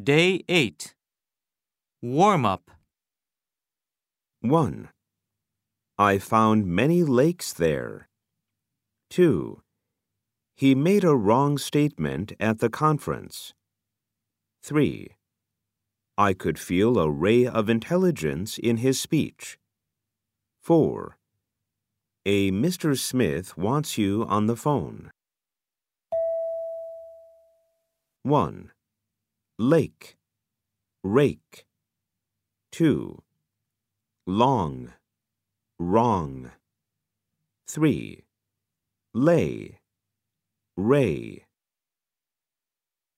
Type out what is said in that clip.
Day 8. Warm up. 1. I found many lakes there. 2. He made a wrong statement at the conference. 3. I could feel a ray of intelligence in his speech. 4. A Mr. Smith wants you on the phone. 1. Lake, rake. 2. Long, wrong. 3. Lay, ray.